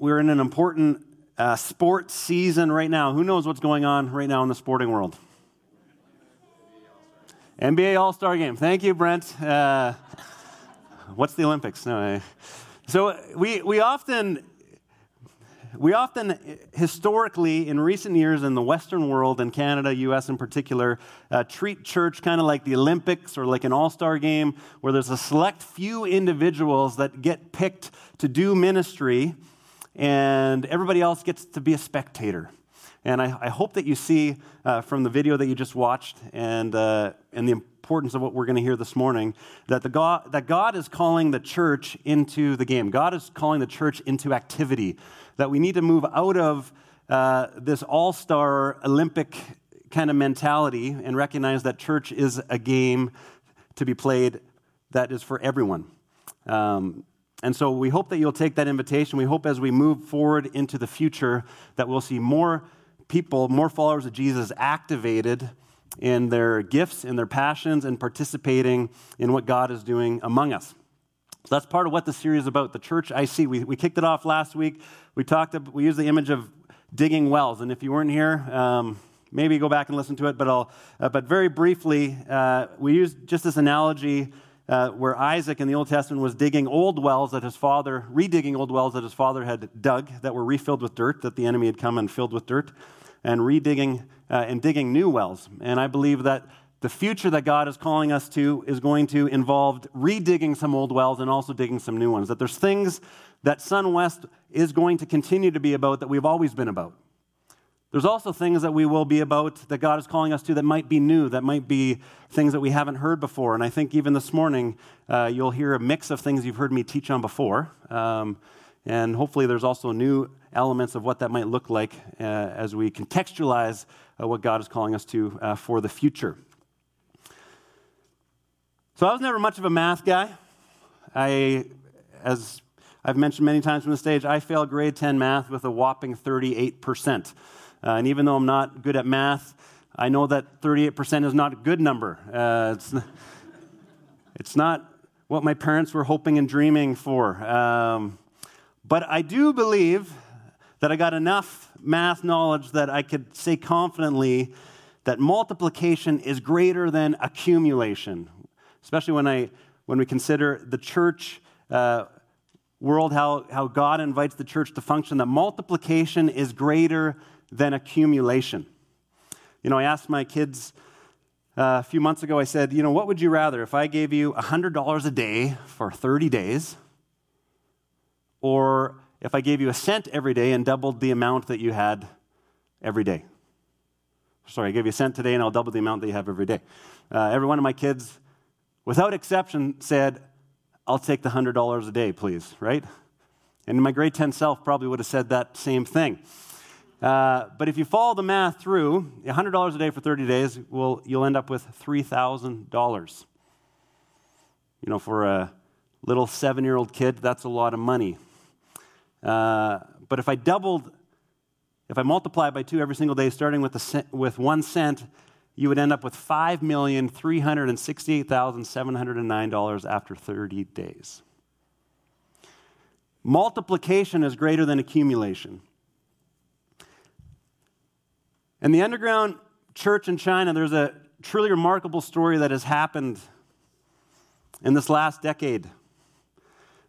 we're in an important uh, sports season right now. Who knows what's going on right now in the sporting world? NBA All Star Game. Thank you, Brent. Uh, what's the Olympics? No, I, so we, we often we often, historically, in recent years in the Western world, in Canada, US in particular, uh, treat church kind of like the Olympics or like an all star game where there's a select few individuals that get picked to do ministry and everybody else gets to be a spectator. And I, I hope that you see uh, from the video that you just watched and, uh, and the importance of what we're going to hear this morning that, the God, that God is calling the church into the game. God is calling the church into activity that we need to move out of uh, this all star Olympic kind of mentality and recognize that church is a game to be played that is for everyone. Um, and so we hope that you'll take that invitation. We hope as we move forward into the future that we'll see more people, more followers of Jesus activated in their gifts, in their passions, and participating in what God is doing among us. So that's part of what the series is about. The church I see. We, we kicked it off last week. We talked. We used the image of digging wells, and if you weren't here, um, maybe go back and listen to it. But I'll. Uh, but very briefly, uh, we used just this analogy. Uh, where Isaac in the Old Testament was digging old wells that his father, redigging old wells that his father had dug that were refilled with dirt, that the enemy had come and filled with dirt, and redigging uh, and digging new wells. And I believe that the future that God is calling us to is going to involve redigging some old wells and also digging some new ones. That there's things that SunWest is going to continue to be about that we've always been about. There's also things that we will be about that God is calling us to that might be new, that might be things that we haven't heard before. And I think even this morning, uh, you'll hear a mix of things you've heard me teach on before. Um, and hopefully, there's also new elements of what that might look like uh, as we contextualize uh, what God is calling us to uh, for the future. So I was never much of a math guy. I, as I've mentioned many times from the stage, I failed grade 10 math with a whopping 38%. Uh, and even though I'm not good at math, I know that 38% is not a good number. Uh, it's, it's not what my parents were hoping and dreaming for. Um, but I do believe that I got enough math knowledge that I could say confidently that multiplication is greater than accumulation especially when, I, when we consider the church uh, world, how, how God invites the church to function, that multiplication is greater than accumulation. You know, I asked my kids uh, a few months ago, I said, you know, what would you rather if I gave you $100 a day for 30 days, or if I gave you a cent every day and doubled the amount that you had every day? Sorry, I gave you a cent today and I'll double the amount that you have every day. Uh, every one of my kids without exception, said, I'll take the $100 a day, please, right? And my grade 10 self probably would have said that same thing. Uh, but if you follow the math through, $100 a day for 30 days, you'll end up with $3,000. You know, for a little seven year old kid, that's a lot of money. Uh, but if I doubled, if I multiply by two every single day, starting with, cent, with one cent, you would end up with $5,368,709 after 30 days. Multiplication is greater than accumulation. In the underground church in China, there's a truly remarkable story that has happened in this last decade.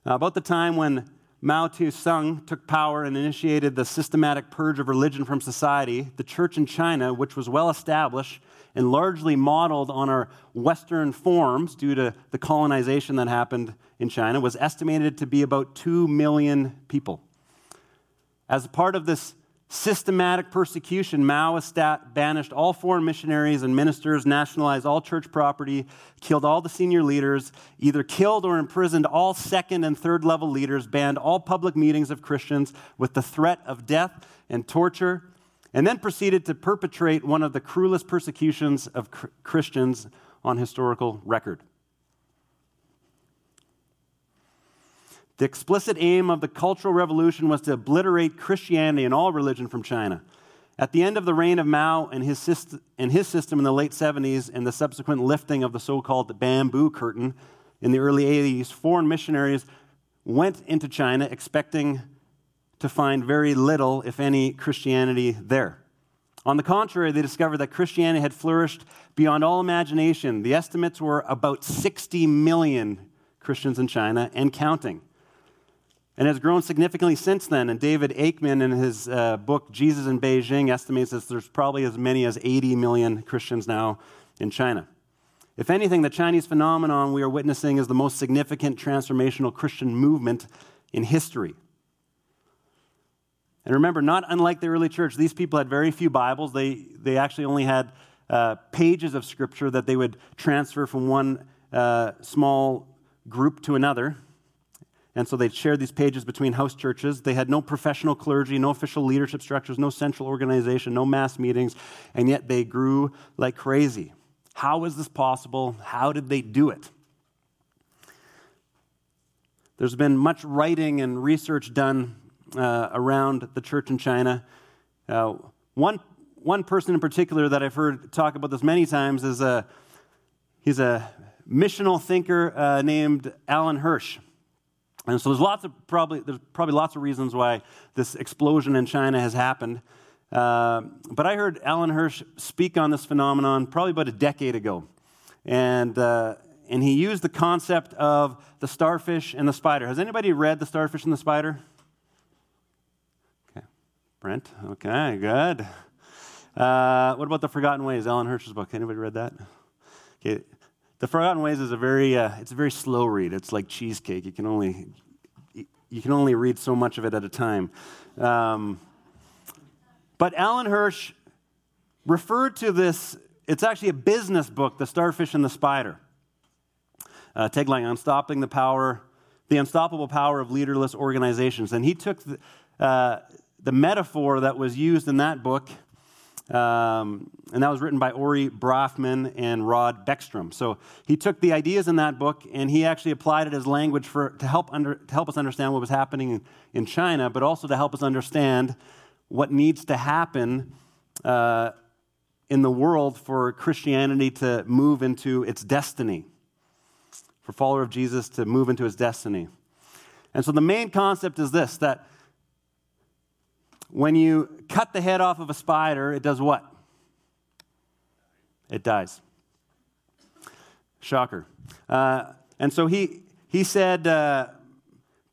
Now, about the time when Mao Zedong took power and initiated the systematic purge of religion from society, the church in China, which was well established, and largely modeled on our Western forms due to the colonization that happened in China, was estimated to be about 2 million people. As part of this systematic persecution, Mao banished all foreign missionaries and ministers, nationalized all church property, killed all the senior leaders, either killed or imprisoned all second and third level leaders, banned all public meetings of Christians with the threat of death and torture, and then proceeded to perpetrate one of the cruelest persecutions of Christians on historical record. The explicit aim of the Cultural Revolution was to obliterate Christianity and all religion from China. At the end of the reign of Mao and his, system, and his system in the late 70s and the subsequent lifting of the so called bamboo curtain in the early 80s, foreign missionaries went into China expecting to find very little, if any, Christianity there. On the contrary, they discovered that Christianity had flourished beyond all imagination. The estimates were about 60 million Christians in China and counting. And has grown significantly since then. And David Aikman, in his uh, book Jesus in Beijing, estimates that there's probably as many as 80 million Christians now in China. If anything, the Chinese phenomenon we are witnessing is the most significant transformational Christian movement in history. And remember, not unlike the early church, these people had very few Bibles. They, they actually only had uh, pages of Scripture that they would transfer from one uh, small group to another. And so they'd share these pages between house churches. They had no professional clergy, no official leadership structures, no central organization, no mass meetings, and yet they grew like crazy. How was this possible? How did they do it? There's been much writing and research done uh, around the church in China. Uh, one, one person in particular that I've heard talk about this many times is a, he's a missional thinker uh, named Alan Hirsch. And so there's lots of probably there's probably lots of reasons why this explosion in China has happened. Uh, but I heard Alan Hirsch speak on this phenomenon probably about a decade ago, and uh, and he used the concept of the starfish and the spider. Has anybody read the starfish and the spider? Okay, Brent. Okay, good. Uh, what about the Forgotten Ways? Alan Hirsch's book. Anybody read that? Okay, the Forgotten Ways is a very, uh, it's a very slow read. It's like cheesecake. You can only, you can only read so much of it at a time. Um, but Alan Hirsch referred to this, it's actually a business book, The Starfish and the Spider. Uh, tagline, Unstopping the Power, the Unstoppable Power of Leaderless Organizations. And he took the, uh, the metaphor that was used in that book um, and that was written by Ori Brafman and Rod Beckstrom. So he took the ideas in that book and he actually applied it as language for, to, help under, to help us understand what was happening in, in China, but also to help us understand what needs to happen uh, in the world for Christianity to move into its destiny, for follower of Jesus to move into his destiny. And so the main concept is this that when you cut the head off of a spider, it does what? It dies. Shocker. Uh, and so he, he said uh,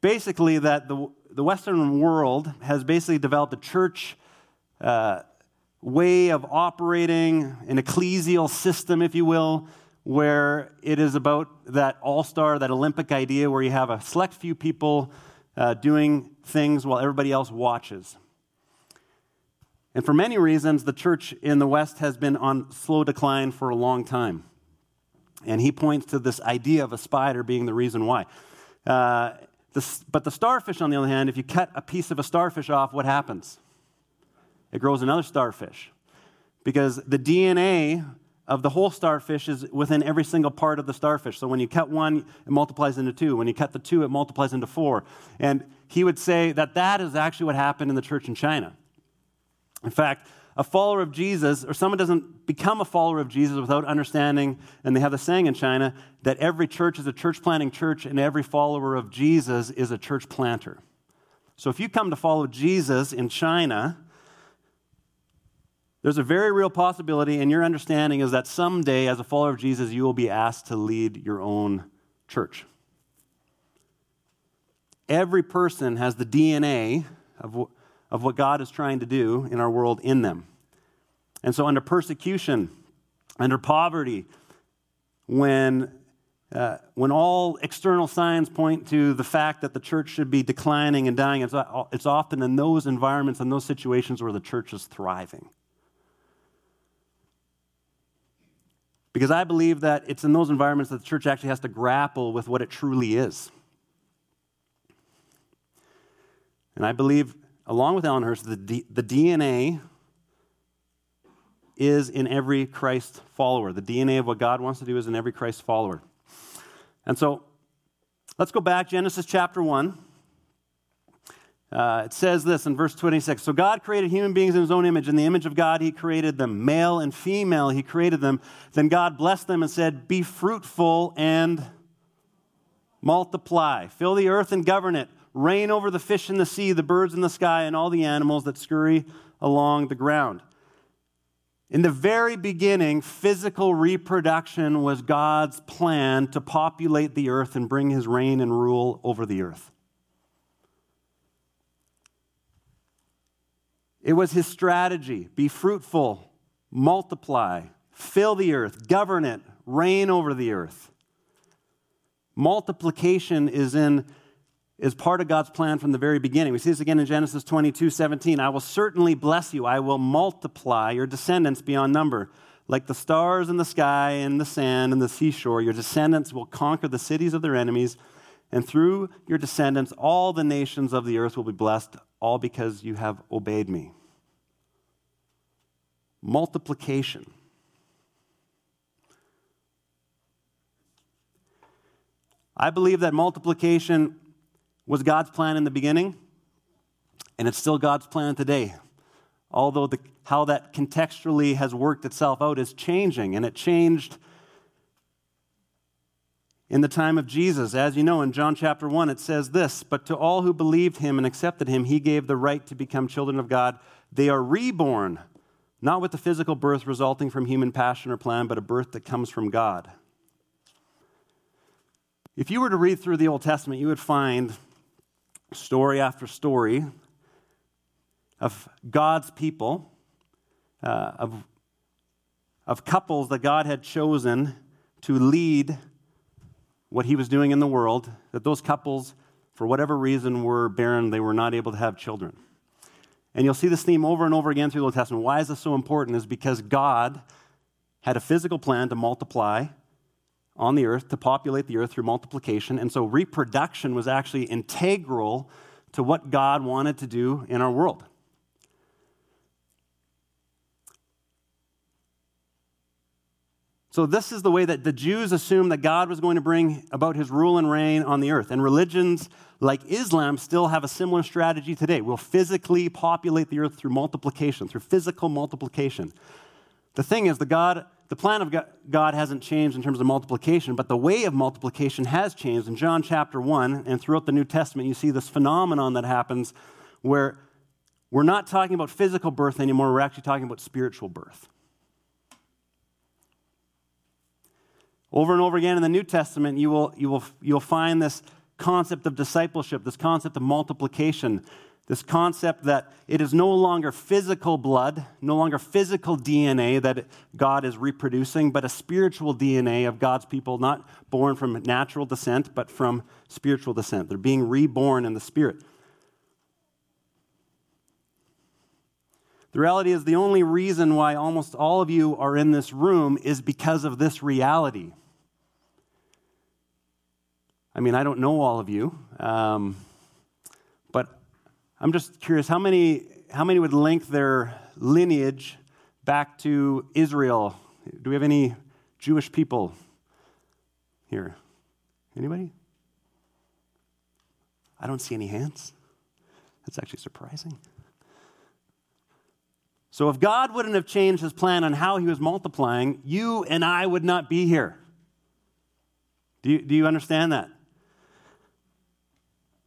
basically that the, the Western world has basically developed a church uh, way of operating, an ecclesial system, if you will, where it is about that all star, that Olympic idea where you have a select few people uh, doing things while everybody else watches. And for many reasons, the church in the West has been on slow decline for a long time. And he points to this idea of a spider being the reason why. Uh, but the starfish, on the other hand, if you cut a piece of a starfish off, what happens? It grows another starfish. Because the DNA of the whole starfish is within every single part of the starfish. So when you cut one, it multiplies into two. When you cut the two, it multiplies into four. And he would say that that is actually what happened in the church in China. In fact, a follower of Jesus, or someone doesn't become a follower of Jesus without understanding, and they have the saying in China that every church is a church planting church and every follower of Jesus is a church planter. So if you come to follow Jesus in China, there's a very real possibility, and your understanding is that someday, as a follower of Jesus, you will be asked to lead your own church. Every person has the DNA of of what God is trying to do in our world in them. And so, under persecution, under poverty, when, uh, when all external signs point to the fact that the church should be declining and dying, it's, it's often in those environments and those situations where the church is thriving. Because I believe that it's in those environments that the church actually has to grapple with what it truly is. And I believe along with Hirsch, the, D, the DNA is in every Christ follower. The DNA of what God wants to do is in every Christ follower. And so let's go back, Genesis chapter 1. Uh, it says this in verse 26 So God created human beings in his own image. In the image of God, he created them. Male and female, he created them. Then God blessed them and said, Be fruitful and multiply. Fill the earth and govern it reign over the fish in the sea, the birds in the sky, and all the animals that scurry along the ground. In the very beginning, physical reproduction was God's plan to populate the earth and bring his reign and rule over the earth. It was his strategy be fruitful, multiply, fill the earth, govern it, reign over the earth. Multiplication is in is part of God's plan from the very beginning. We see this again in Genesis 22 17. I will certainly bless you. I will multiply your descendants beyond number. Like the stars in the sky and the sand and the seashore, your descendants will conquer the cities of their enemies, and through your descendants, all the nations of the earth will be blessed, all because you have obeyed me. Multiplication. I believe that multiplication was God's plan in the beginning, and it's still God's plan today. Although the, how that contextually has worked itself out is changing, and it changed in the time of Jesus. As you know, in John chapter 1, it says this But to all who believed him and accepted him, he gave the right to become children of God. They are reborn, not with the physical birth resulting from human passion or plan, but a birth that comes from God. If you were to read through the Old Testament, you would find story after story of God's people, uh, of, of couples that God had chosen to lead what he was doing in the world, that those couples, for whatever reason, were barren. They were not able to have children. And you'll see this theme over and over again through the Old Testament. Why is this so important? Is because God had a physical plan to multiply on the earth to populate the earth through multiplication. And so reproduction was actually integral to what God wanted to do in our world. So, this is the way that the Jews assumed that God was going to bring about his rule and reign on the earth. And religions like Islam still have a similar strategy today. We'll physically populate the earth through multiplication, through physical multiplication. The thing is, the God the plan of God hasn't changed in terms of multiplication, but the way of multiplication has changed. In John chapter 1 and throughout the New Testament, you see this phenomenon that happens where we're not talking about physical birth anymore, we're actually talking about spiritual birth. Over and over again in the New Testament, you will, you will, you'll find this concept of discipleship, this concept of multiplication. This concept that it is no longer physical blood, no longer physical DNA that God is reproducing, but a spiritual DNA of God's people, not born from natural descent, but from spiritual descent. They're being reborn in the Spirit. The reality is, the only reason why almost all of you are in this room is because of this reality. I mean, I don't know all of you. Um, I'm just curious how many, how many would link their lineage back to Israel? Do we have any Jewish people here? Anybody? I don't see any hands. That's actually surprising. So, if God wouldn't have changed his plan on how he was multiplying, you and I would not be here. Do you, do you understand that?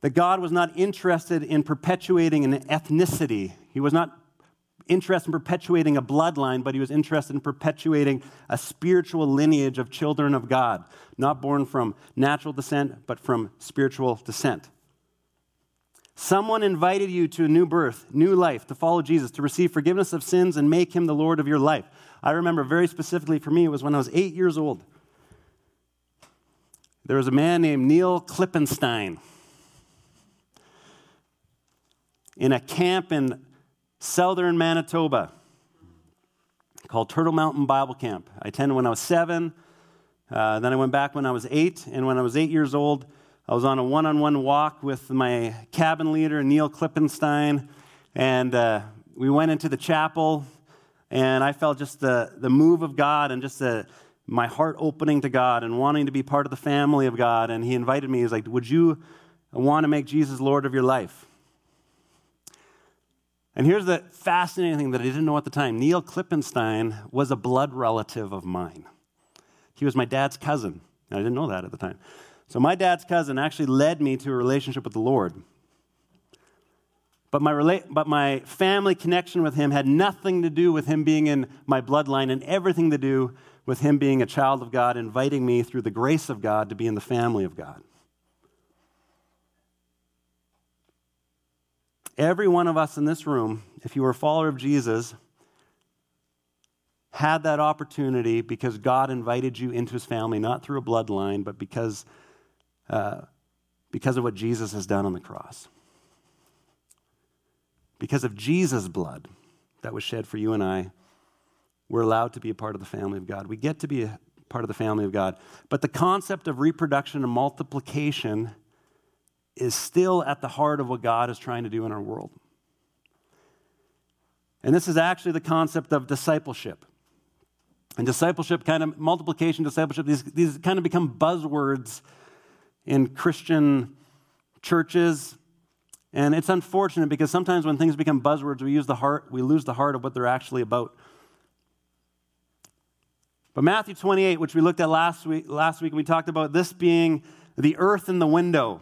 That God was not interested in perpetuating an ethnicity. He was not interested in perpetuating a bloodline, but he was interested in perpetuating a spiritual lineage of children of God, not born from natural descent, but from spiritual descent. Someone invited you to a new birth, new life, to follow Jesus, to receive forgiveness of sins and make him the Lord of your life. I remember very specifically for me, it was when I was eight years old. There was a man named Neil Klippenstein in a camp in southern Manitoba called Turtle Mountain Bible Camp. I attended when I was seven. Uh, then I went back when I was eight. And when I was eight years old, I was on a one on one walk with my cabin leader, Neil Klippenstein. And uh, we went into the chapel, and I felt just the, the move of God and just the, my heart opening to God and wanting to be part of the family of God. And he invited me. He's like, Would you want to make Jesus Lord of your life? And here's the fascinating thing that I didn't know at the time Neil Klippenstein was a blood relative of mine. He was my dad's cousin. and I didn't know that at the time. So, my dad's cousin actually led me to a relationship with the Lord. But my, rela- but my family connection with him had nothing to do with him being in my bloodline and everything to do with him being a child of God, inviting me through the grace of God to be in the family of God. Every one of us in this room, if you were a follower of Jesus, had that opportunity because God invited you into his family, not through a bloodline, but because, uh, because of what Jesus has done on the cross. Because of Jesus' blood that was shed for you and I, we're allowed to be a part of the family of God. We get to be a part of the family of God. But the concept of reproduction and multiplication is still at the heart of what God is trying to do in our world. And this is actually the concept of discipleship. And discipleship, kind of multiplication, discipleship, these, these kind of become buzzwords in Christian churches. And it's unfortunate because sometimes when things become buzzwords, we use the heart, we lose the heart of what they're actually about. But Matthew 28, which we looked at last week, last week, we talked about this being the earth in the window.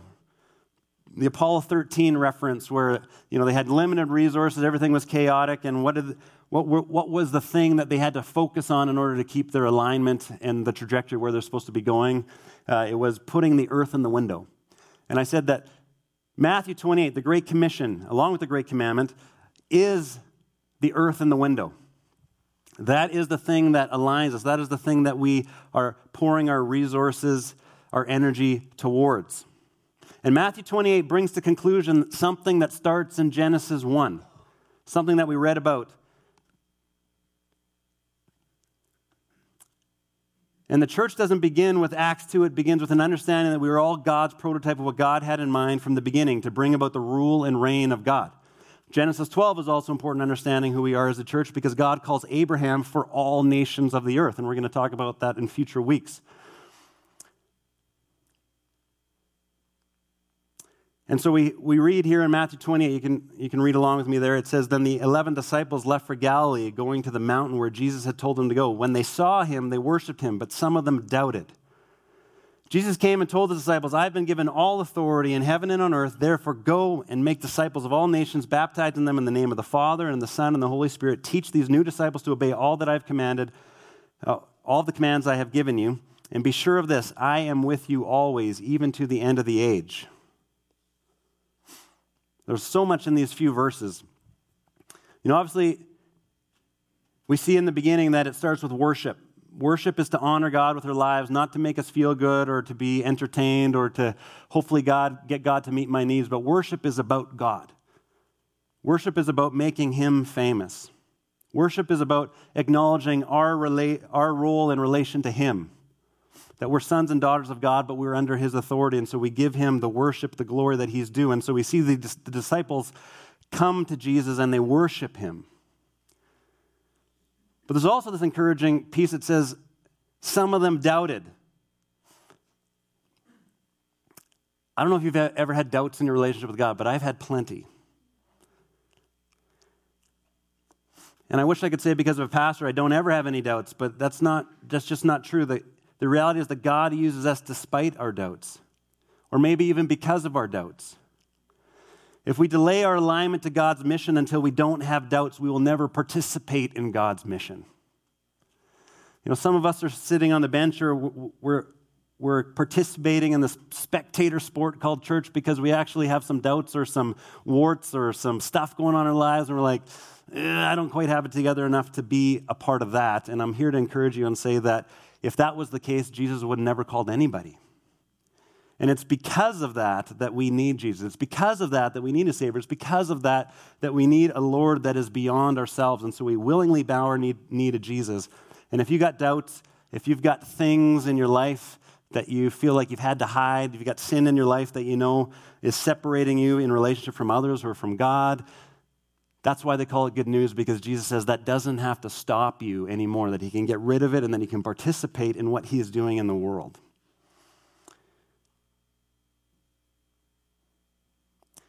The Apollo 13 reference, where you know they had limited resources, everything was chaotic, and what did what, what was the thing that they had to focus on in order to keep their alignment and the trajectory where they're supposed to be going? Uh, it was putting the earth in the window. And I said that Matthew 28, the Great Commission, along with the Great Commandment, is the earth in the window. That is the thing that aligns us. That is the thing that we are pouring our resources, our energy towards. And Matthew 28 brings to conclusion something that starts in Genesis 1, something that we read about And the church doesn't begin with Acts 2, it begins with an understanding that we are all God's prototype of what God had in mind from the beginning to bring about the rule and reign of God. Genesis 12 is also important understanding who we are as a church because God calls Abraham for all nations of the earth. And we're going to talk about that in future weeks. And so we, we read here in Matthew 28, you can, you can read along with me there. It says, Then the 11 disciples left for Galilee, going to the mountain where Jesus had told them to go. When they saw him, they worshiped him, but some of them doubted. Jesus came and told the disciples, I've been given all authority in heaven and on earth. Therefore, go and make disciples of all nations, baptizing them in the name of the Father and the Son and the Holy Spirit. Teach these new disciples to obey all that I've commanded, uh, all the commands I have given you. And be sure of this I am with you always, even to the end of the age. There's so much in these few verses. You know, obviously, we see in the beginning that it starts with worship. Worship is to honor God with our lives, not to make us feel good or to be entertained or to hopefully God get God to meet my needs, but worship is about God. Worship is about making him famous. Worship is about acknowledging our, rela- our role in relation to him that we're sons and daughters of God, but we're under his authority. And so we give him the worship, the glory that he's due. And so we see the, the disciples come to Jesus and they worship him. But there's also this encouraging piece that says, some of them doubted. I don't know if you've ever had doubts in your relationship with God, but I've had plenty. And I wish I could say because of a pastor, I don't ever have any doubts, but that's not that's just not true. That the reality is that God uses us despite our doubts, or maybe even because of our doubts. If we delay our alignment to God's mission until we don't have doubts, we will never participate in God's mission. You know, some of us are sitting on the bench or we're, we're participating in this spectator sport called church because we actually have some doubts or some warts or some stuff going on in our lives, and we're like, eh, I don't quite have it together enough to be a part of that. And I'm here to encourage you and say that if that was the case, Jesus would never called anybody. And it's because of that that we need Jesus. It's because of that that we need a Savior. It's because of that that we need a Lord that is beyond ourselves. And so we willingly bow our knee, knee to Jesus. And if you've got doubts, if you've got things in your life that you feel like you've had to hide, if you've got sin in your life that you know is separating you in relationship from others or from God, that's why they call it good news because Jesus says that doesn't have to stop you anymore, that he can get rid of it and then he can participate in what he is doing in the world.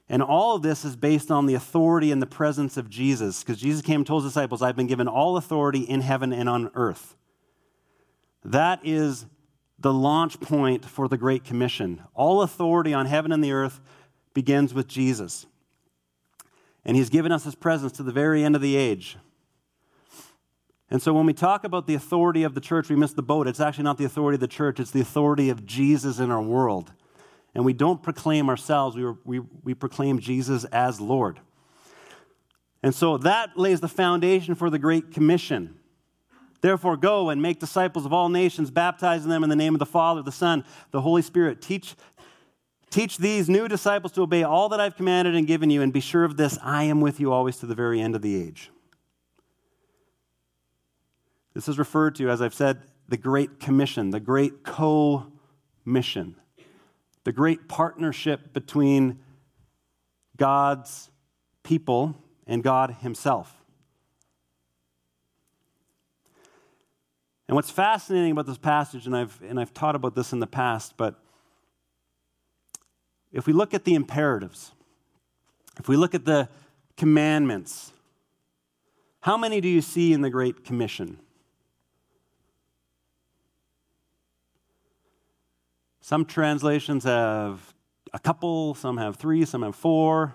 And all of this is based on the authority and the presence of Jesus, because Jesus came and told his disciples, I've been given all authority in heaven and on earth. That is the launch point for the Great Commission. All authority on heaven and the earth begins with Jesus. And he's given us his presence to the very end of the age. And so when we talk about the authority of the church, we miss the boat. It's actually not the authority of the church, it's the authority of Jesus in our world. And we don't proclaim ourselves, we, we, we proclaim Jesus as Lord. And so that lays the foundation for the Great Commission. Therefore, go and make disciples of all nations, baptizing them in the name of the Father, the Son, the Holy Spirit. Teach, teach these new disciples to obey all that I've commanded and given you, and be sure of this I am with you always to the very end of the age. This is referred to, as I've said, the Great Commission, the Great Co mission, the great partnership between God's people and God Himself. And what's fascinating about this passage, and I've, and I've taught about this in the past, but if we look at the imperatives, if we look at the commandments, how many do you see in the Great Commission? Some translations have a couple, some have three, some have four.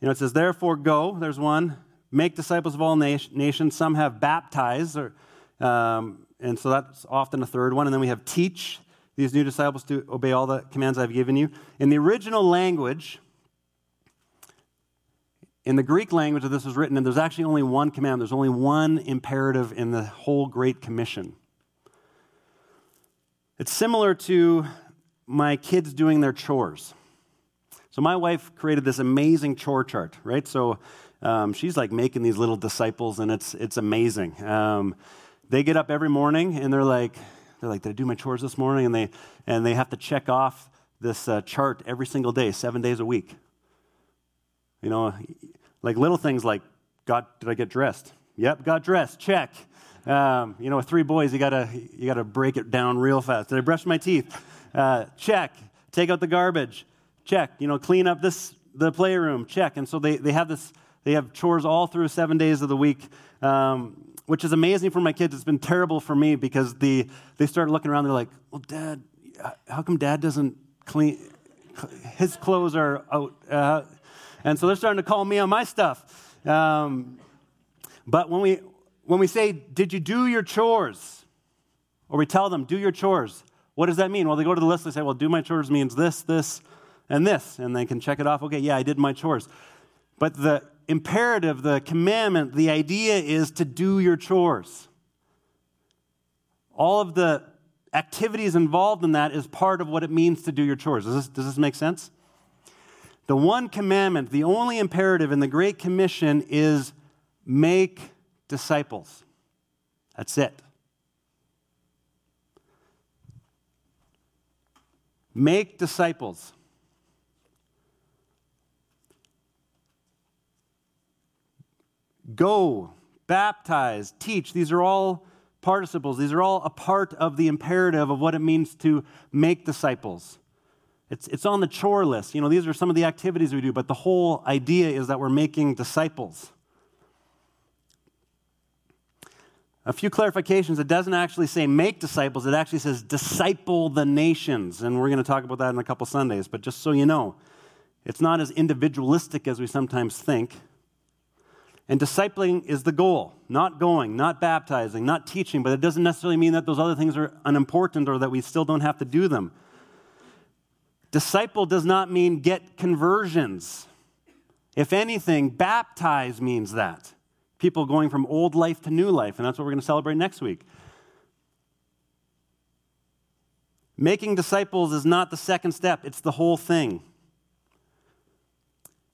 You know, it says, therefore go, there's one, make disciples of all nations. Some have baptized, or, um, and so that's often a third one. And then we have teach these new disciples to obey all the commands I've given you. In the original language, in the Greek language that this was written in, there's actually only one command. There's only one imperative in the whole Great Commission. It's similar to my kids doing their chores. So my wife created this amazing chore chart, right? So um, she's like making these little disciples, and it's it's amazing. Um, they get up every morning, and they're like, they're like, did I do my chores this morning? And they and they have to check off this uh, chart every single day, seven days a week. You know, like little things like, God, did I get dressed? Yep, got dressed. Check. Um, you know, with three boys, you gotta you gotta break it down real fast. Did I brush my teeth? Uh, check. Take out the garbage. Check. You know, clean up this the playroom. Check. And so they they have this they have chores all through seven days of the week, um, which is amazing for my kids. It's been terrible for me because the they start looking around. They're like, "Well, Dad, how come Dad doesn't clean? His clothes are out." Uh, and so they're starting to call me on my stuff. Um, but when we when we say, Did you do your chores? Or we tell them, Do your chores. What does that mean? Well, they go to the list, they say, Well, do my chores means this, this, and this. And they can check it off. Okay, yeah, I did my chores. But the imperative, the commandment, the idea is to do your chores. All of the activities involved in that is part of what it means to do your chores. Does this, does this make sense? The one commandment, the only imperative in the Great Commission is make disciples. That's it. Make disciples. Go, baptize, teach. These are all participles. These are all a part of the imperative of what it means to make disciples. It's, it's on the chore list. You know, these are some of the activities we do, but the whole idea is that we're making disciples. A few clarifications. It doesn't actually say make disciples, it actually says disciple the nations. And we're going to talk about that in a couple Sundays. But just so you know, it's not as individualistic as we sometimes think. And discipling is the goal, not going, not baptizing, not teaching, but it doesn't necessarily mean that those other things are unimportant or that we still don't have to do them. Disciple does not mean get conversions. If anything, baptize means that people going from old life to new life, and that's what we're going to celebrate next week. Making disciples is not the second step, it's the whole thing.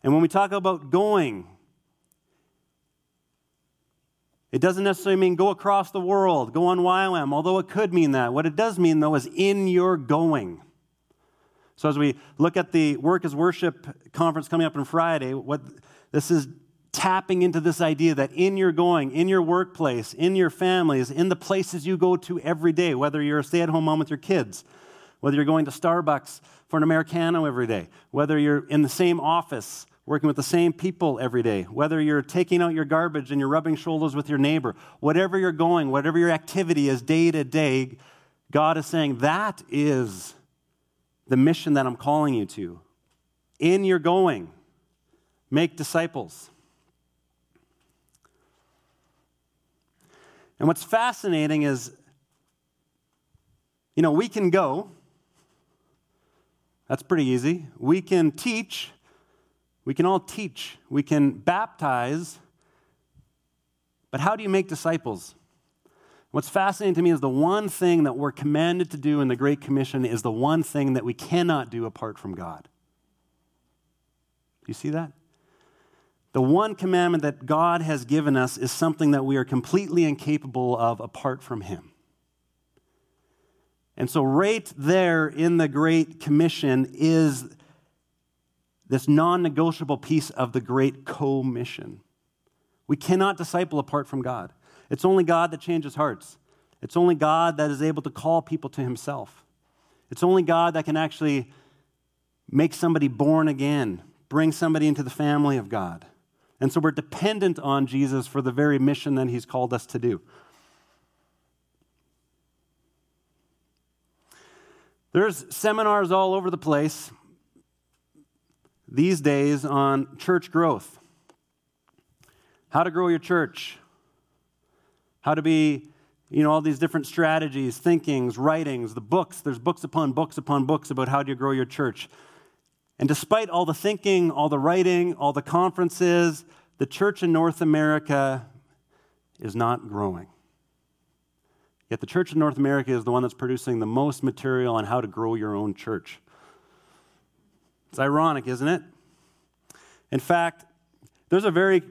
And when we talk about going, it doesn't necessarily mean go across the world, go on YWAM, although it could mean that. What it does mean, though, is in your going. So as we look at the Work as Worship conference coming up on Friday, what this is tapping into this idea that in your going, in your workplace, in your families, in the places you go to every day, whether you're a stay at home mom with your kids, whether you're going to Starbucks for an Americano every day, whether you're in the same office working with the same people every day, whether you're taking out your garbage and you're rubbing shoulders with your neighbor, whatever you're going, whatever your activity is day to day, God is saying that is the mission that I'm calling you to. in your going, make disciples. And what's fascinating is, you know, we can go. That's pretty easy. We can teach. We can all teach. We can baptize. But how do you make disciples? What's fascinating to me is the one thing that we're commanded to do in the Great Commission is the one thing that we cannot do apart from God. You see that? The one commandment that God has given us is something that we are completely incapable of apart from Him. And so, right there in the Great Commission is this non negotiable piece of the Great Commission. We cannot disciple apart from God. It's only God that changes hearts. It's only God that is able to call people to Himself. It's only God that can actually make somebody born again, bring somebody into the family of God. And so we're dependent on Jesus for the very mission that he's called us to do. There's seminars all over the place these days on church growth. How to grow your church. How to be, you know, all these different strategies, thinkings, writings, the books. There's books upon books upon books about how do you grow your church. And despite all the thinking, all the writing, all the conferences, the church in North America is not growing. Yet the church in North America is the one that's producing the most material on how to grow your own church. It's ironic, isn't it? In fact, there's a very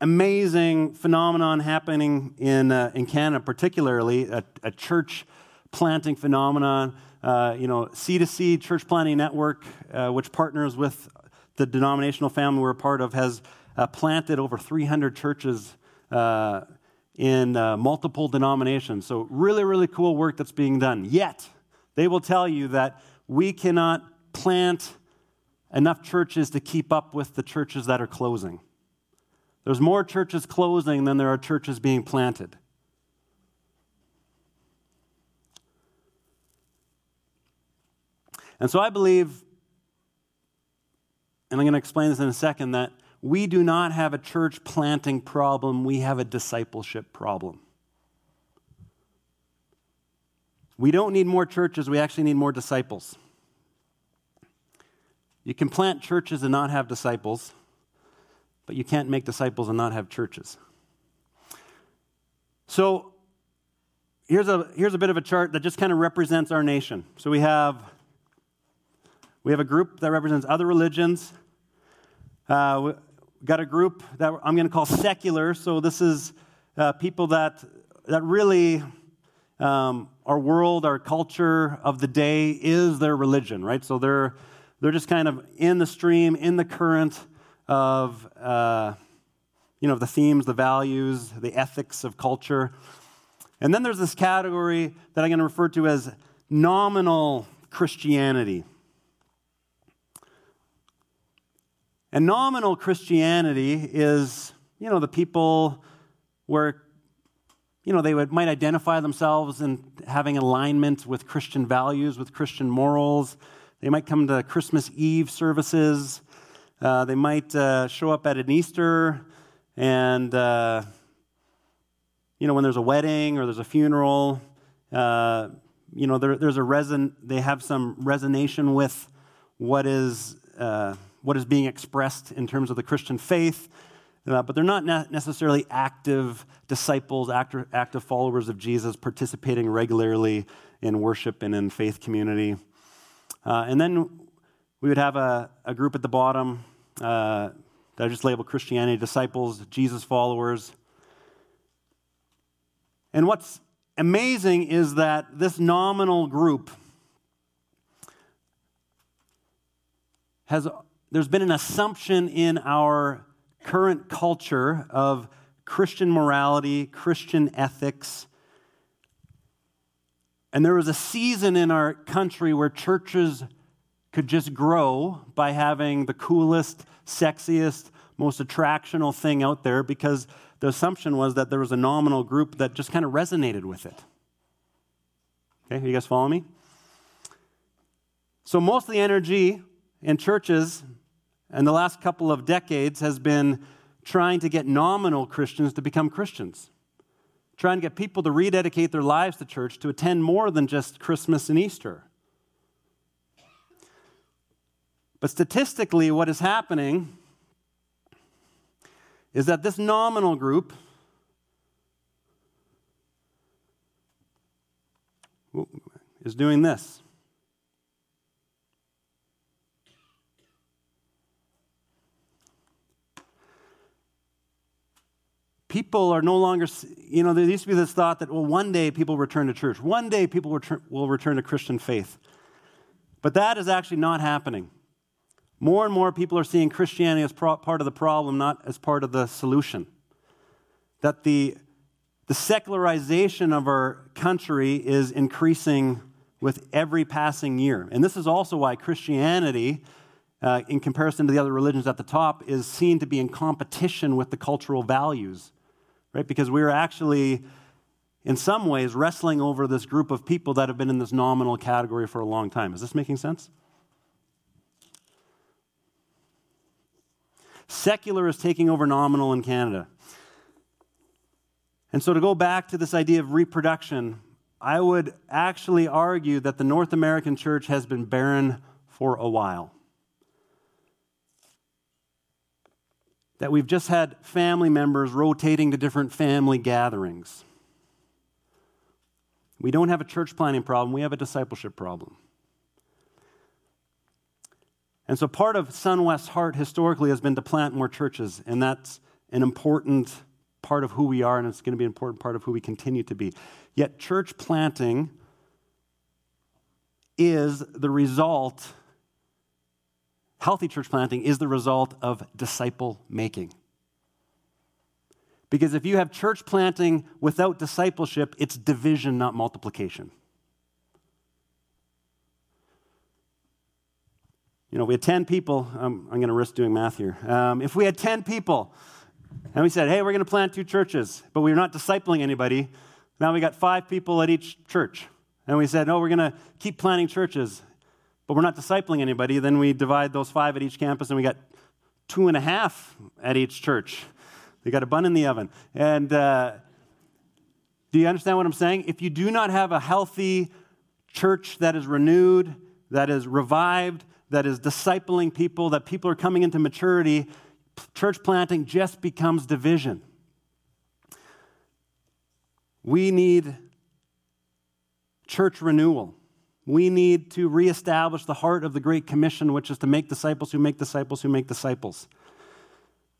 amazing phenomenon happening in, uh, in Canada, particularly a, a church planting phenomenon uh, you know, C2C Church Planting Network, uh, which partners with the denominational family we're a part of, has uh, planted over 300 churches uh, in uh, multiple denominations. So, really, really cool work that's being done. Yet, they will tell you that we cannot plant enough churches to keep up with the churches that are closing. There's more churches closing than there are churches being planted. And so I believe, and I'm going to explain this in a second, that we do not have a church planting problem, we have a discipleship problem. We don't need more churches, we actually need more disciples. You can plant churches and not have disciples, but you can't make disciples and not have churches. So here's a, here's a bit of a chart that just kind of represents our nation. So we have we have a group that represents other religions. Uh, we got a group that I'm going to call secular. So this is uh, people that that really um, our world, our culture of the day is their religion, right? So they're they're just kind of in the stream, in the current of uh, you know the themes, the values, the ethics of culture. And then there's this category that I'm going to refer to as nominal Christianity. And nominal Christianity is, you know, the people where, you know, they would, might identify themselves in having alignment with Christian values, with Christian morals. They might come to Christmas Eve services. Uh, they might uh, show up at an Easter and, uh, you know, when there's a wedding or there's a funeral, uh, you know, there, there's a reson, they have some resonation with what is uh, what is being expressed in terms of the Christian faith, uh, but they're not necessarily active disciples, active, active followers of Jesus, participating regularly in worship and in faith community. Uh, and then we would have a, a group at the bottom uh, that I just labeled Christianity disciples, Jesus followers. And what's amazing is that this nominal group has there's been an assumption in our current culture of Christian morality, Christian ethics. And there was a season in our country where churches could just grow by having the coolest, sexiest, most attractional thing out there because the assumption was that there was a nominal group that just kind of resonated with it. Okay, you guys follow me? So most of the energy in churches in the last couple of decades has been trying to get nominal Christians to become Christians, trying to get people to rededicate their lives to church, to attend more than just Christmas and Easter. But statistically, what is happening is that this nominal group is doing this. People are no longer, you know, there used to be this thought that, well, one day people return to church. One day people will return to Christian faith. But that is actually not happening. More and more people are seeing Christianity as part of the problem, not as part of the solution. That the, the secularization of our country is increasing with every passing year. And this is also why Christianity, uh, in comparison to the other religions at the top, is seen to be in competition with the cultural values, right? Because we're actually, in some ways, wrestling over this group of people that have been in this nominal category for a long time. Is this making sense? Secular is taking over nominal in Canada. And so, to go back to this idea of reproduction, I would actually argue that the North American church has been barren for a while. That we've just had family members rotating to different family gatherings. We don't have a church planting problem, we have a discipleship problem. And so part of SunWest's heart historically has been to plant more churches, and that's an important part of who we are, and it's going to be an important part of who we continue to be. Yet, church planting is the result, healthy church planting is the result of disciple making. Because if you have church planting without discipleship, it's division, not multiplication. You know, we had 10 people. Um, I'm going to risk doing math here. Um, if we had 10 people and we said, hey, we're going to plant two churches, but we're not discipling anybody, now we got five people at each church. And we said, no, we're going to keep planting churches, but we're not discipling anybody. Then we divide those five at each campus, and we got two and a half at each church. They got a bun in the oven. And uh, do you understand what I'm saying? If you do not have a healthy church that is renewed, that is revived, that is discipling people, that people are coming into maturity, church planting just becomes division. We need church renewal. We need to reestablish the heart of the Great Commission, which is to make disciples who make disciples who make disciples.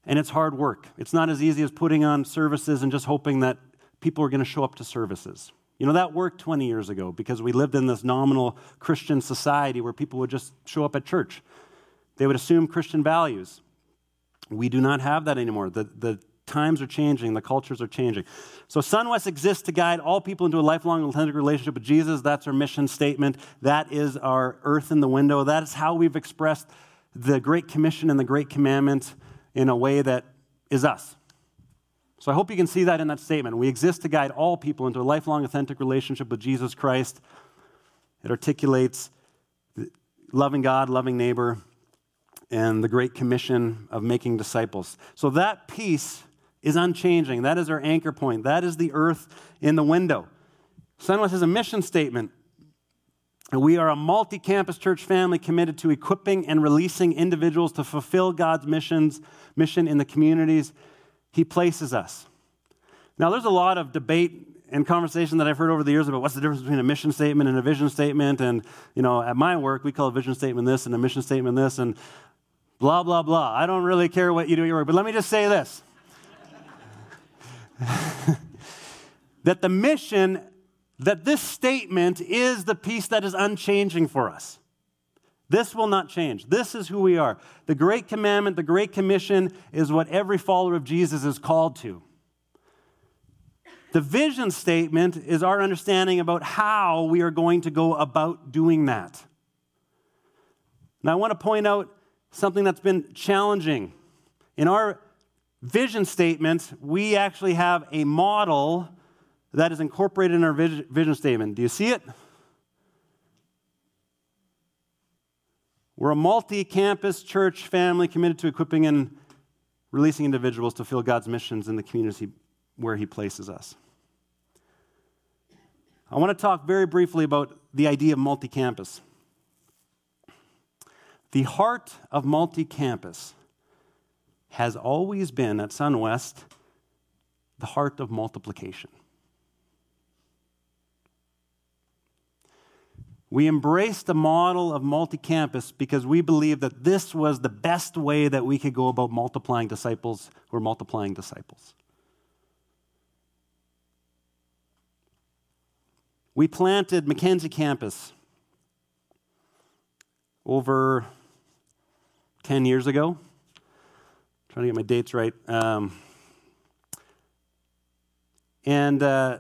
And it's hard work. It's not as easy as putting on services and just hoping that people are going to show up to services. You know, that worked 20 years ago because we lived in this nominal Christian society where people would just show up at church. They would assume Christian values. We do not have that anymore. The, the times are changing, the cultures are changing. So, SunWest exists to guide all people into a lifelong authentic relationship with Jesus. That's our mission statement. That is our earth in the window. That is how we've expressed the Great Commission and the Great Commandment in a way that is us. So I hope you can see that in that statement. We exist to guide all people into a lifelong, authentic relationship with Jesus Christ. It articulates loving God, loving neighbor, and the great commission of making disciples. So that piece is unchanging. That is our anchor point. That is the earth in the window. SunWest has a mission statement. We are a multi campus church family committed to equipping and releasing individuals to fulfill God's missions, mission in the communities he places us. Now, there's a lot of debate and conversation that I've heard over the years about what's the difference between a mission statement and a vision statement. And, you know, at my work, we call a vision statement this and a mission statement this and blah, blah, blah. I don't really care what you do at your work, but let me just say this that the mission, that this statement is the piece that is unchanging for us. This will not change. This is who we are. The Great Commandment, the Great Commission is what every follower of Jesus is called to. The vision statement is our understanding about how we are going to go about doing that. Now, I want to point out something that's been challenging. In our vision statement, we actually have a model that is incorporated in our vision statement. Do you see it? We're a multi campus church family committed to equipping and releasing individuals to fulfill God's missions in the community where He places us. I want to talk very briefly about the idea of multi campus. The heart of multi campus has always been at SunWest the heart of multiplication. We embraced the model of multi campus because we believed that this was the best way that we could go about multiplying disciples who are multiplying disciples. We planted Mackenzie campus over 10 years ago. Trying to get my dates right. Um, and, uh,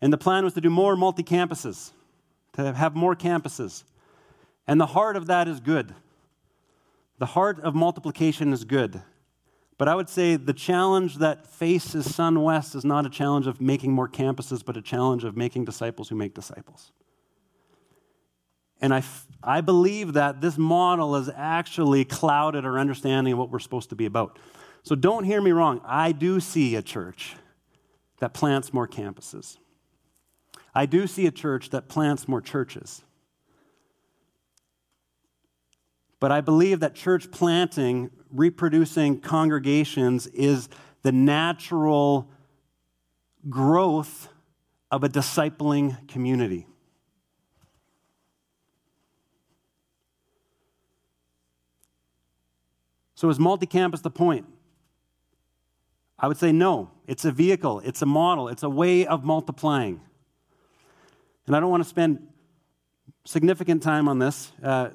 and the plan was to do more multi campuses, to have more campuses. And the heart of that is good. The heart of multiplication is good. But I would say the challenge that faces SunWest is not a challenge of making more campuses, but a challenge of making disciples who make disciples. And I, I believe that this model has actually clouded our understanding of what we're supposed to be about. So don't hear me wrong. I do see a church that plants more campuses. I do see a church that plants more churches. But I believe that church planting, reproducing congregations, is the natural growth of a discipling community. So, is multi campus the point? I would say no. It's a vehicle, it's a model, it's a way of multiplying. And I don't want to spend significant time on this. Uh,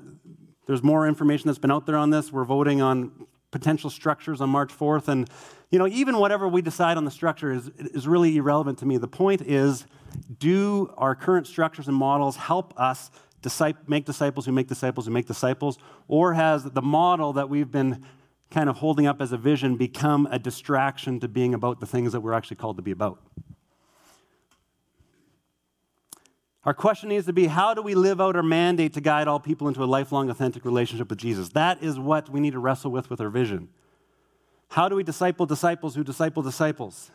there's more information that's been out there on this. We're voting on potential structures on March 4th. And, you know, even whatever we decide on the structure is, is really irrelevant to me. The point is do our current structures and models help us make disciples who make disciples who make disciples? Or has the model that we've been kind of holding up as a vision become a distraction to being about the things that we're actually called to be about? Our question needs to be how do we live out our mandate to guide all people into a lifelong, authentic relationship with Jesus? That is what we need to wrestle with with our vision. How do we disciple disciples who disciple disciples?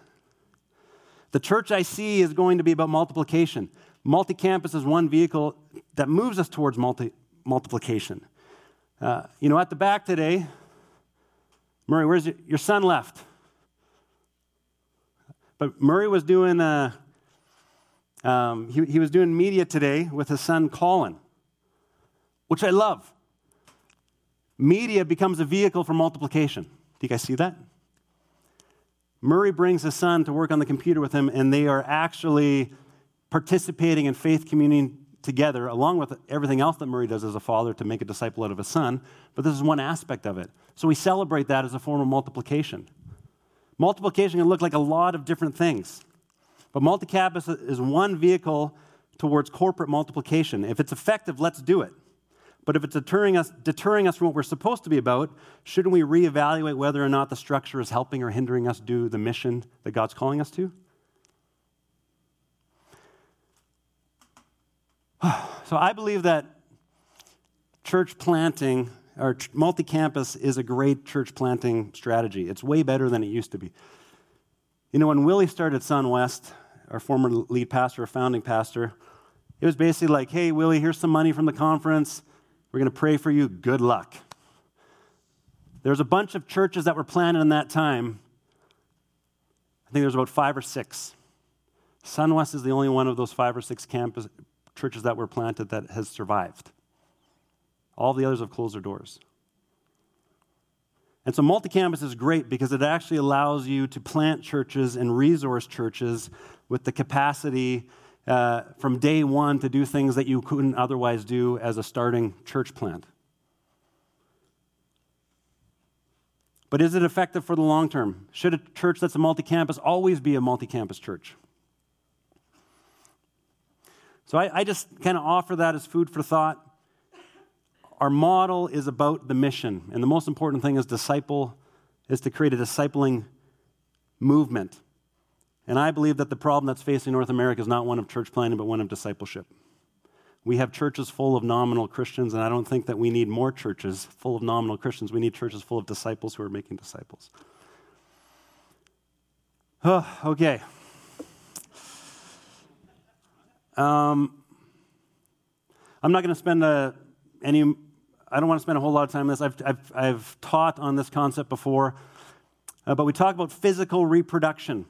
The church I see is going to be about multiplication. Multi campus is one vehicle that moves us towards multi- multiplication. Uh, you know, at the back today, Murray, where's your, your son left? But Murray was doing a, um, he, he was doing media today with his son Colin, which I love. Media becomes a vehicle for multiplication. Do you guys see that? Murray brings his son to work on the computer with him, and they are actually participating in faith communion together, along with everything else that Murray does as a father to make a disciple out of his son. But this is one aspect of it. So we celebrate that as a form of multiplication. Multiplication can look like a lot of different things. But multi-campus is one vehicle towards corporate multiplication. If it's effective, let's do it. But if it's deterring us, deterring us from what we're supposed to be about, shouldn't we reevaluate whether or not the structure is helping or hindering us do the mission that God's calling us to? So I believe that church planting or multi campus is a great church planting strategy. It's way better than it used to be. You know, when Willie started SunWest, our former lead pastor, founding pastor, it was basically like, hey, Willie, here's some money from the conference. We're going to pray for you. Good luck. There's a bunch of churches that were planted in that time. I think there's about five or six. SunWest is the only one of those five or six campus churches that were planted that has survived. All the others have closed their doors. And so multi campus is great because it actually allows you to plant churches and resource churches with the capacity uh, from day one to do things that you couldn't otherwise do as a starting church plant. But is it effective for the long term? Should a church that's a multi campus always be a multi campus church? So I, I just kind of offer that as food for thought. Our model is about the mission, and the most important thing is disciple is to create a discipling movement. And I believe that the problem that's facing North America is not one of church planting, but one of discipleship. We have churches full of nominal Christians, and I don't think that we need more churches full of nominal Christians. We need churches full of disciples who are making disciples. Oh, okay. Um, I'm not going to spend a, uh, any, I don't want to spend a whole lot of time on this. I've, I've, I've taught on this concept before, uh, but we talk about physical reproduction.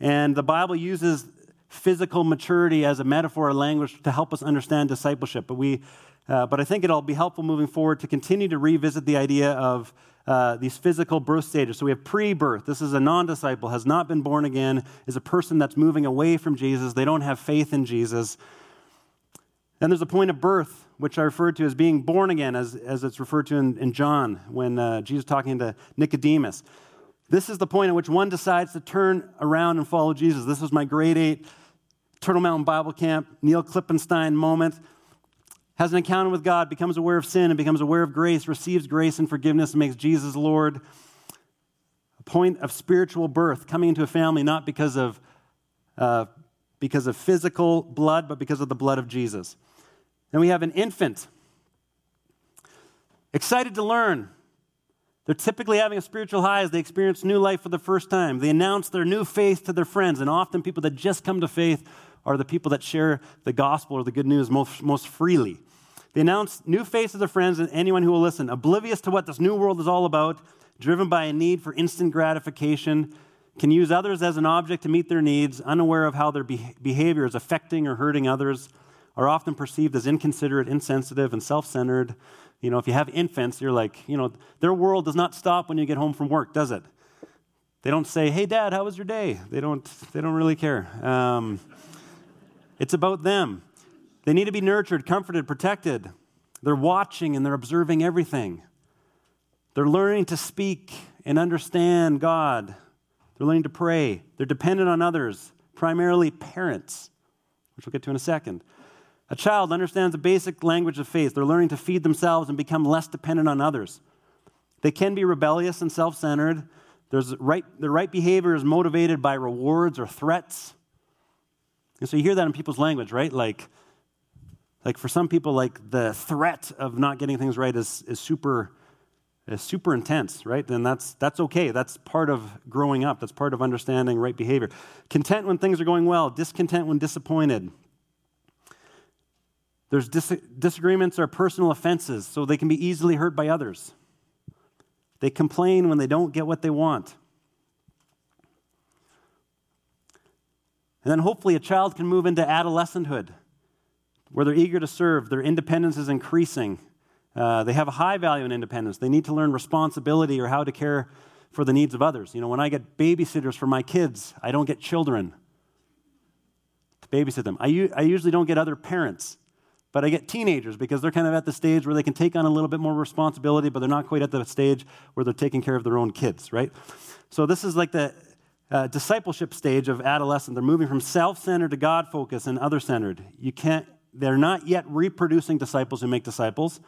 And the Bible uses physical maturity as a metaphor or language to help us understand discipleship. But, we, uh, but I think it'll be helpful moving forward to continue to revisit the idea of uh, these physical birth stages. So we have pre birth. This is a non disciple, has not been born again, is a person that's moving away from Jesus. They don't have faith in Jesus. Then there's a point of birth, which I referred to as being born again, as, as it's referred to in, in John when uh, Jesus talking to Nicodemus. This is the point at which one decides to turn around and follow Jesus. This was my grade eight Turtle Mountain Bible Camp, Neil Klippenstein moment. Has an encounter with God, becomes aware of sin and becomes aware of grace, receives grace and forgiveness, and makes Jesus Lord. A point of spiritual birth, coming into a family not because of, uh, because of physical blood, but because of the blood of Jesus. Then we have an infant, excited to learn. They're typically having a spiritual high as they experience new life for the first time. They announce their new faith to their friends, and often people that just come to faith are the people that share the gospel or the good news most, most freely. They announce new faces of friends and anyone who will listen, oblivious to what this new world is all about, driven by a need for instant gratification, can use others as an object to meet their needs, unaware of how their behavior is affecting or hurting others are often perceived as inconsiderate, insensitive, and self centered. You know, if you have infants, you're like, you know, their world does not stop when you get home from work, does it? They don't say, hey, dad, how was your day? They don't, they don't really care. Um, it's about them. They need to be nurtured, comforted, protected. They're watching and they're observing everything. They're learning to speak and understand God. They're learning to pray. They're dependent on others, primarily parents, which we'll get to in a second. A child understands the basic language of faith. They're learning to feed themselves and become less dependent on others. They can be rebellious and self centered. Right, the right behavior is motivated by rewards or threats. And so you hear that in people's language, right? Like, like for some people, like the threat of not getting things right is, is super is super intense, right? Then that's that's okay. That's part of growing up. That's part of understanding right behavior. Content when things are going well, discontent when disappointed. There's dis- disagreements are personal offenses, so they can be easily hurt by others. They complain when they don't get what they want. And then hopefully a child can move into adolescenthood where they're eager to serve, their independence is increasing. Uh, they have a high value in independence. They need to learn responsibility or how to care for the needs of others. You know, when I get babysitters for my kids, I don't get children to babysit them. I, u- I usually don't get other parents. But I get teenagers because they're kind of at the stage where they can take on a little bit more responsibility, but they're not quite at the stage where they're taking care of their own kids, right? So this is like the uh, discipleship stage of adolescence. They're moving from self-centered to God-focused and other-centered. You can't. They're not yet reproducing disciples who make disciples.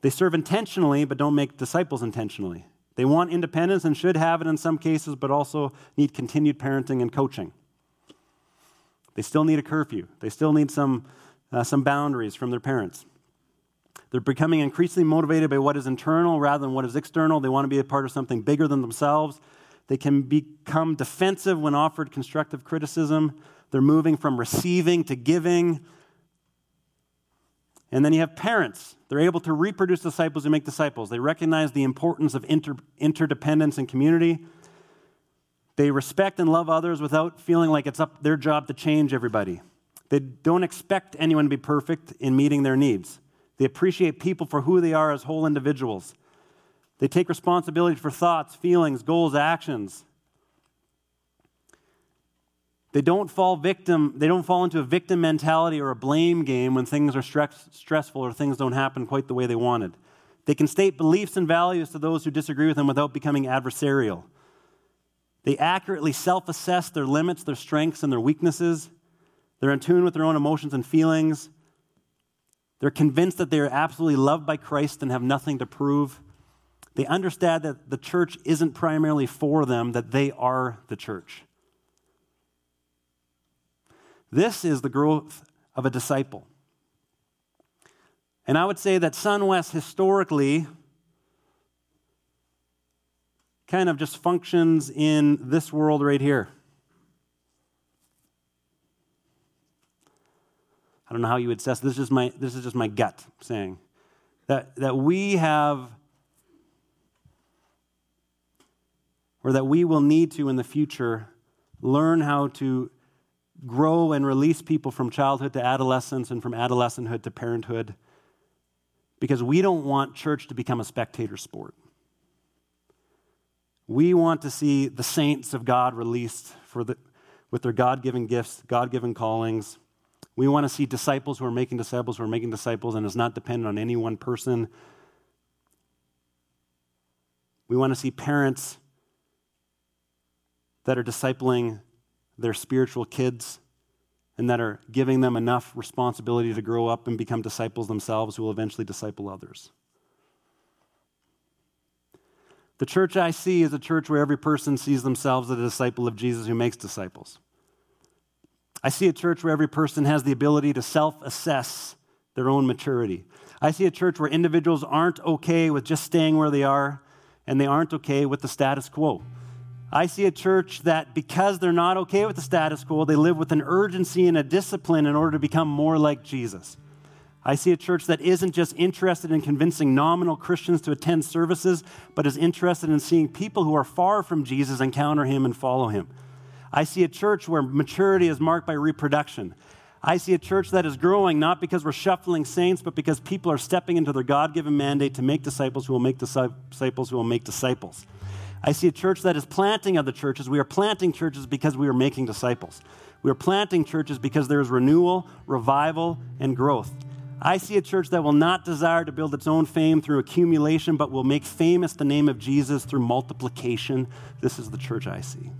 They serve intentionally, but don't make disciples intentionally. They want independence and should have it in some cases, but also need continued parenting and coaching. They still need a curfew. They still need some uh, some boundaries from their parents. They're becoming increasingly motivated by what is internal rather than what is external. They want to be a part of something bigger than themselves. They can become defensive when offered constructive criticism. They're moving from receiving to giving. And then you have parents. They're able to reproduce disciples and make disciples. They recognize the importance of inter- interdependence and community. They respect and love others without feeling like it's up their job to change everybody. They don't expect anyone to be perfect in meeting their needs. They appreciate people for who they are as whole individuals. They take responsibility for thoughts, feelings, goals, actions. They don't fall victim, they don't fall into a victim mentality or a blame game when things are stress, stressful or things don't happen quite the way they wanted. They can state beliefs and values to those who disagree with them without becoming adversarial. They accurately self assess their limits, their strengths, and their weaknesses. They're in tune with their own emotions and feelings. They're convinced that they are absolutely loved by Christ and have nothing to prove. They understand that the church isn't primarily for them, that they are the church. This is the growth of a disciple. And I would say that SunWest historically kind of just functions in this world right here. I don't know how you would assess this is just my this is just my gut saying that that we have or that we will need to in the future learn how to grow and release people from childhood to adolescence and from adolescenthood to parenthood because we don't want church to become a spectator sport. We want to see the saints of God released for the, with their God given gifts, God given callings. We want to see disciples who are making disciples who are making disciples and is not dependent on any one person. We want to see parents that are discipling their spiritual kids and that are giving them enough responsibility to grow up and become disciples themselves who will eventually disciple others. The church I see is a church where every person sees themselves as a disciple of Jesus who makes disciples. I see a church where every person has the ability to self assess their own maturity. I see a church where individuals aren't okay with just staying where they are and they aren't okay with the status quo. I see a church that because they're not okay with the status quo, they live with an urgency and a discipline in order to become more like Jesus. I see a church that isn't just interested in convincing nominal Christians to attend services, but is interested in seeing people who are far from Jesus encounter him and follow him. I see a church where maturity is marked by reproduction. I see a church that is growing not because we're shuffling saints, but because people are stepping into their God given mandate to make disciples who will make disciples who will make disciples. I see a church that is planting other churches. We are planting churches because we are making disciples. We are planting churches because there is renewal, revival, and growth. I see a church that will not desire to build its own fame through accumulation, but will make famous the name of Jesus through multiplication. This is the church I see.